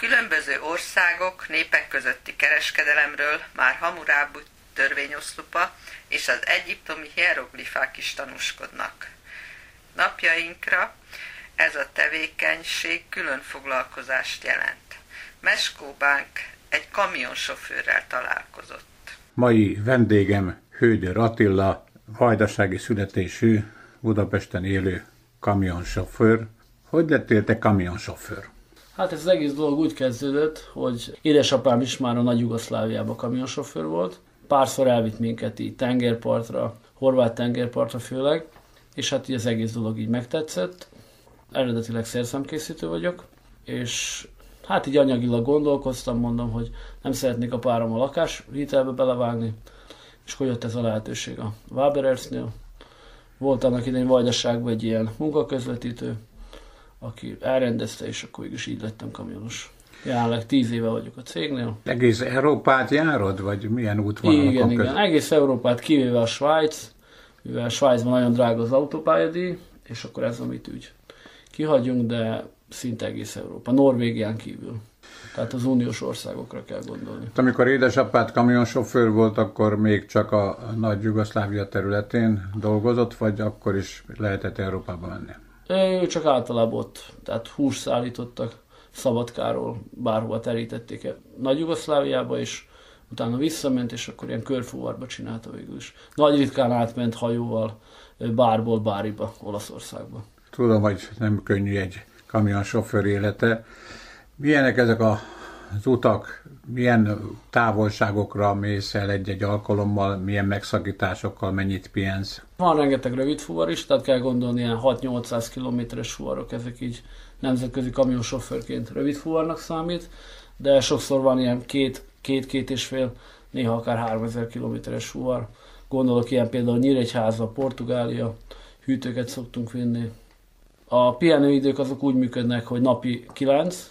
különböző országok népek közötti kereskedelemről már Hamurábbi törvényoszlupa és az egyiptomi hieroglifák is tanúskodnak. Napjainkra ez a tevékenység külön foglalkozást jelent. Meskó Bank egy kamionsofőrrel találkozott. Mai vendégem Hődör Attila, vajdasági születésű, Budapesten élő kamionsofőr. Hogy lettél te kamionsofőr? Hát ez az egész dolog úgy kezdődött, hogy édesapám is már a nagy Jugoszláviában kamionsofőr volt. Párszor elvitt minket így tengerpartra, horvát tengerpartra főleg, és hát így az egész dolog így megtetszett. Eredetileg szerszámkészítő vagyok, és hát így anyagilag gondolkoztam, mondom, hogy nem szeretnék a párom a lakás hitelbe belevágni, és hogy jött ez a lehetőség a Waberersnél. Volt annak idején Vajdaságban egy ilyen munkaközvetítő, aki elrendezte, és akkor is így lettem kamionos. Jelenleg tíz éve vagyok a cégnél. Egész Európát járod, vagy milyen útvonalakon Igen, igen. Egész Európát, kivéve a Svájc, mivel Svájcban nagyon drága az autópályadíj, és akkor ez, amit úgy kihagyunk, de szinte egész Európa, Norvégián kívül. Tehát az uniós országokra kell gondolni. Hát amikor édesapád kamionsofőr volt, akkor még csak a nagy Jugoszlávia területén dolgozott, vagy akkor is lehetett Európába menni? Ő csak általában ott, tehát hús szállítottak Szabadkáról, bárhova terítették el Nagy Jugoszláviába, és utána visszament, és akkor ilyen körfúvarba csinálta végül is. Nagy ritkán átment hajóval bárból báriba, Olaszországba. Tudom, hogy nem könnyű egy kamionsofőr élete. Milyenek ezek a, az utak, milyen távolságokra mész el egy-egy alkalommal, milyen megszakításokkal, mennyit pihensz? Van rengeteg rövid fuvar is, tehát kell gondolni ilyen 6-800 kilométeres fuvarok, ezek így nemzetközi kamionsofőrként rövid fuvarnak számít, de sokszor van ilyen két, két-két és fél, néha akár 3000 kilométeres fuvar. Gondolok ilyen például Nyíregyháza, Portugália, hűtőket szoktunk vinni. A pihenőidők azok úgy működnek, hogy napi 9,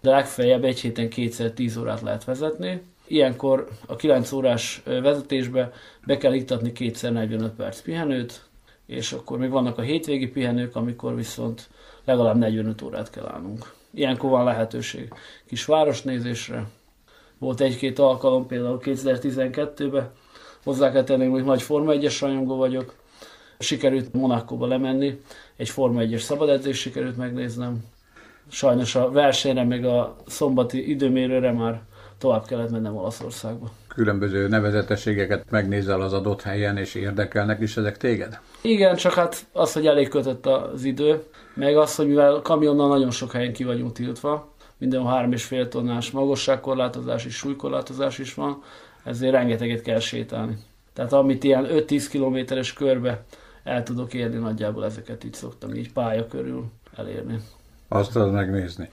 de legfeljebb egy héten kétszer 10 órát lehet vezetni. Ilyenkor a 9 órás vezetésbe be kell iktatni kétszer 45 perc pihenőt, és akkor még vannak a hétvégi pihenők, amikor viszont legalább 45 órát kell állnunk. Ilyenkor van lehetőség kis városnézésre. Volt egy-két alkalom, például 2012-ben, hozzá kell tenni, hogy nagy Forma 1-es rajongó vagyok. Sikerült Monakóba lemenni, egy Forma 1-es szabadedzés sikerült megnéznem. Sajnos a versenyre, meg a szombati időmérőre már tovább kellett mennem Olaszországba. Különböző nevezetességeket megnézel az adott helyen, és érdekelnek is ezek téged? Igen, csak hát az, hogy elég kötött az idő, meg az, hogy mivel kamionnal nagyon sok helyen ki vagyunk tiltva, minden 3,5 tonnás magasságkorlátozás és súlykorlátozás is van, ezért rengeteget kell sétálni. Tehát amit ilyen 5-10 kilométeres körbe el tudok érni, nagyjából ezeket így szoktam így pálya körül elérni. Azt az megnézni.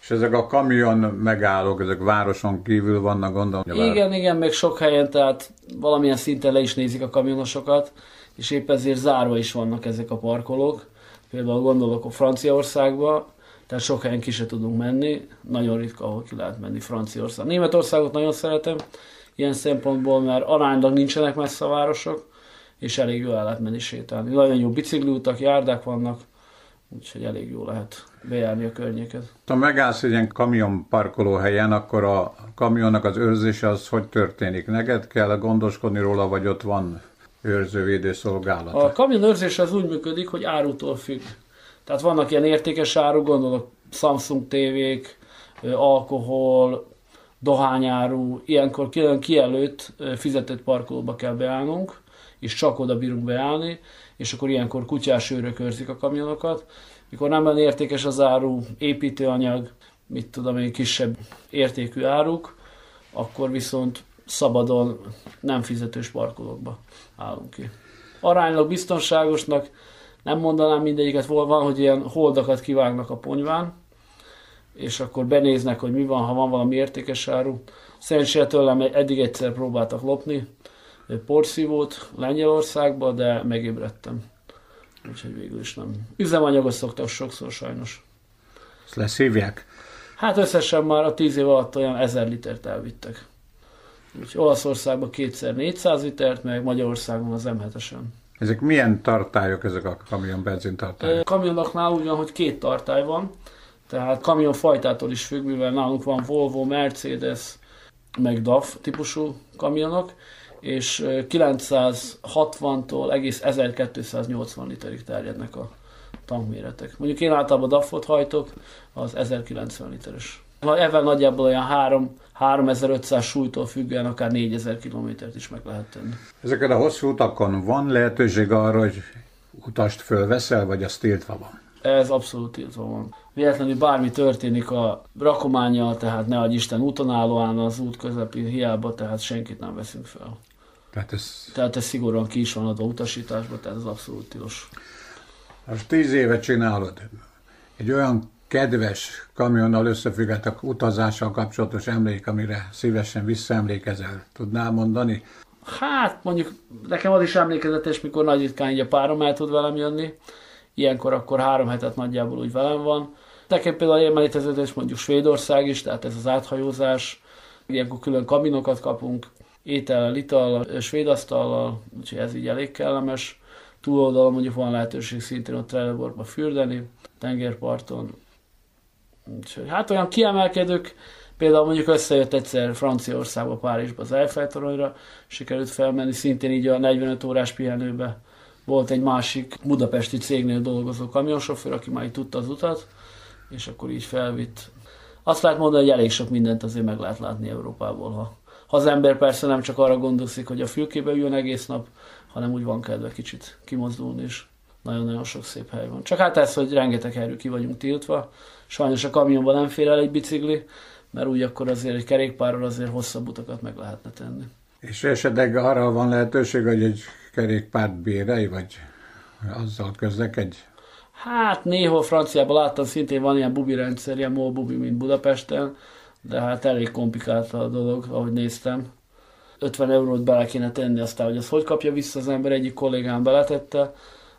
És ezek a kamion megállók, ezek városon kívül vannak, gondolom. Igen, igen, meg sok helyen, tehát valamilyen szinten le is nézik a kamionosokat, és épp ezért zárva is vannak ezek a parkolók. Például gondolok a Franciaországba, tehát sok helyen ki se tudunk menni, nagyon ritka, ahol ki lehet menni Franciaország. Németországot nagyon szeretem, ilyen szempontból, mert aránylag nincsenek messze a városok, és elég jól el lehet menni sétálni. Nagyon jó bicikliutak, járdák vannak, úgyhogy elég jó lehet bejárni a környéket. Ha megállsz egy ilyen kamion parkoló helyen, akkor a kamionnak az őrzése az hogy történik? Neked kell gondoskodni róla, vagy ott van őrzővédő szolgálat? A kamion őrzése az úgy működik, hogy árutól függ. Tehát vannak ilyen értékes áru, gondolok Samsung tévék, alkohol, dohányáru, ilyenkor külön kielőtt fizetett parkolóba kell beállnunk, és csak oda bírunk beállni, és akkor ilyenkor kutyás őrök őrzik a kamionokat. Mikor nem olyan értékes az áru, építőanyag, mit tudom én, kisebb értékű áruk, akkor viszont szabadon nem fizetős parkolókba állunk ki. Aránylag biztonságosnak nem mondanám mindegyiket, van, hogy ilyen holdakat kivágnak a ponyván, és akkor benéznek, hogy mi van, ha van valami értékes áru. Szerencsére tőlem eddig egyszer próbáltak lopni porszívót Lengyelországba, de megébredtem. Úgyhogy végül is nem. Üzemanyagot szoktak sokszor sajnos. Ezt leszívják? Hát összesen már a tíz év alatt olyan ezer litert elvittek. Úgyhogy Olaszországban kétszer 400 litert, meg Magyarországon az m Ezek milyen tartályok, ezek a kamion benzintartályok? Kamionoknál úgy van, hogy két tartály van. Tehát kamion fajtától is függ, mivel nálunk van Volvo, Mercedes, meg DAF típusú kamionok, és 960-tól egész 1280 literig terjednek a tankméretek. Mondjuk én általában DAF-ot hajtok, az 1090 literes. Ezzel nagyjából olyan 3, 3500 súlytól függően akár 4000 kilométert is meg lehet tenni. Ezeken a hosszú utakon van lehetőség arra, hogy utast fölveszel, vagy az tiltva van? Ez abszolút tiltva van. Véletlenül bármi történik a rakományjal, tehát ne adj Isten úton állóan az út közepén hiába, tehát senkit nem veszünk fel. Tehát ez... Tehát ez szigorúan ki is van adva utasításba, tehát ez abszolút tilos. Most tíz éve csinálod. Egy olyan kedves kamionnal összefüggetek utazással kapcsolatos emlék, amire szívesen visszaemlékezel. Tudnál mondani? Hát mondjuk nekem az is emlékezetes, mikor nagy ritkán így a párom el tud velem jönni. Ilyenkor akkor három hetet nagyjából úgy velem van. Nekem például élmeletezetes mondjuk Svédország is, tehát ez az áthajózás. Ilyenkor külön kabinokat kapunk, étel, ital, svéd asztallal, úgyhogy ez így elég kellemes. Túloldalon mondjuk van lehetőség szintén ott trailerborba fürdeni, tengerparton. Úgyhogy hát olyan kiemelkedők, például mondjuk összejött egyszer Franciaországba, Párizsba az Eiffel toronyra, sikerült felmenni, szintén így a 45 órás pihenőbe. Volt egy másik budapesti cégnél dolgozó kamionsofőr, aki már így tudta az utat, és akkor így felvitt. Azt lehet mondani, hogy elég sok mindent azért meg lehet látni Európából, ha, ha az ember persze nem csak arra gondolszik, hogy a fülkébe üljön egész nap, hanem úgy van kedve kicsit kimozdulni is. Nagyon-nagyon sok szép hely van. Csak hát ez, hogy rengeteg helyről ki vagyunk tiltva. Sajnos a kamionban nem fér el egy bicikli, mert úgy akkor azért egy kerékpárral azért hosszabb utakat meg lehetne tenni. És esetleg arra van lehetőség, hogy egy kerékpárt bérelj, vagy azzal közlekedj? Hát néhol Franciában láttam, szintén van ilyen bubi rendszer, ilyen MOL bubi, mint Budapesten, de hát elég komplikált a dolog, ahogy néztem. 50 eurót bele kéne tenni, aztán hogy az hogy kapja vissza az ember, egyik kollégám beletette,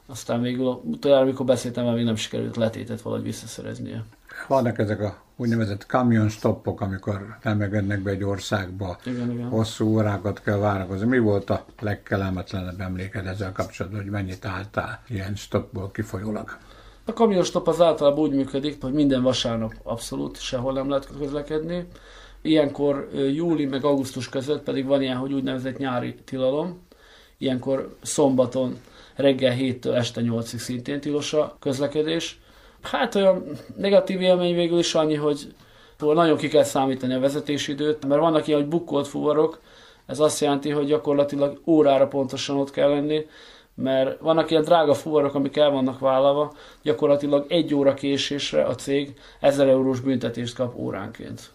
aztán végül utoljára, amikor beszéltem, még nem sikerült letétet valahogy visszaszereznie. Vannak ezek a úgynevezett kamion stoppok, amikor elmegednek be egy országba, igen, igen. hosszú órákat kell várakozni. Mi volt a legkellemetlenebb emléked ezzel kapcsolatban, hogy mennyit álltál ilyen stoppból kifolyólag? A kamionstop az általában úgy működik, hogy minden vasárnap abszolút sehol nem lehet közlekedni. Ilyenkor júli meg augusztus között pedig van ilyen, hogy úgynevezett nyári tilalom. Ilyenkor szombaton reggel 7-től este 8-ig szintén tilos a közlekedés. Hát olyan negatív élmény végül is annyi, hogy nagyon ki kell számítani a vezetésidőt, mert vannak ilyen, hogy bukkolt fuvarok, ez azt jelenti, hogy gyakorlatilag órára pontosan ott kell lenni, mert vannak ilyen drága fuvarok, amik el vannak vállalva, gyakorlatilag egy óra késésre a cég 1000 eurós büntetést kap óránként.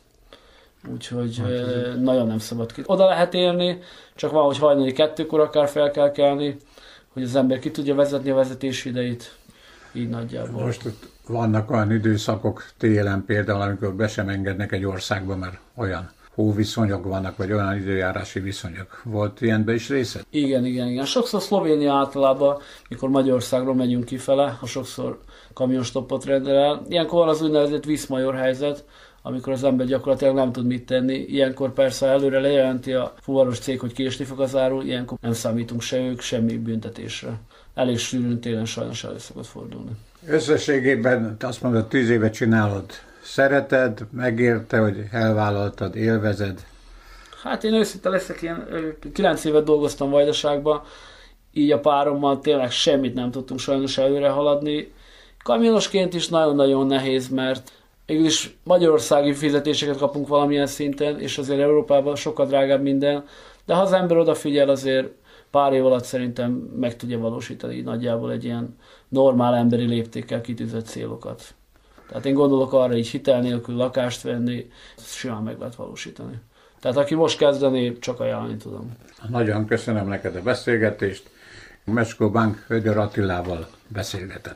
Úgyhogy hát, nagyon nem szabad ki. Oda lehet érni, csak van, hogy hajnali kettőkor akár fel kell kelni, hogy az ember ki tudja vezetni a vezetés idejét. Így nagyjából. Most ott vannak olyan időszakok télen például, amikor be sem engednek egy országba, mert olyan hóviszonyok vannak, vagy olyan időjárási viszonyok. Volt ilyenbe is része? Igen, igen, igen. Sokszor Szlovénia általában, mikor Magyarországról megyünk kifele, ha sokszor kamionstoppot rendel el. Ilyenkor van az úgynevezett viszmajor helyzet, amikor az ember gyakorlatilag nem tud mit tenni. Ilyenkor persze előre lejelenti a fuvaros cég, hogy késni fog az áru, ilyenkor nem számítunk se ők, semmi büntetésre. Elég sűrűn télen sajnos elő szokott fordulni. Összességében azt mondod, tíz éve csinálod. Szereted, megérte, hogy elvállaltad, élvezed? Hát én őszinte leszek, én kilenc évet dolgoztam Vajdaságban, így a párommal tényleg semmit nem tudtunk sajnos előre haladni. Kamionosként is nagyon-nagyon nehéz, mert mégis magyarországi fizetéseket kapunk valamilyen szinten, és azért Európában sokkal drágább minden, de ha az ember odafigyel, azért pár év alatt szerintem meg tudja valósítani nagyjából egy ilyen normál emberi léptékkel kitűzött célokat. Tehát én gondolok arra, hogy hitel nélkül lakást venni, simán meg lehet valósítani. Tehát aki most kezdeni, csak ajánlani tudom. Nagyon köszönöm neked a beszélgetést. Meskó Bank Ödör Attilával beszélgetett.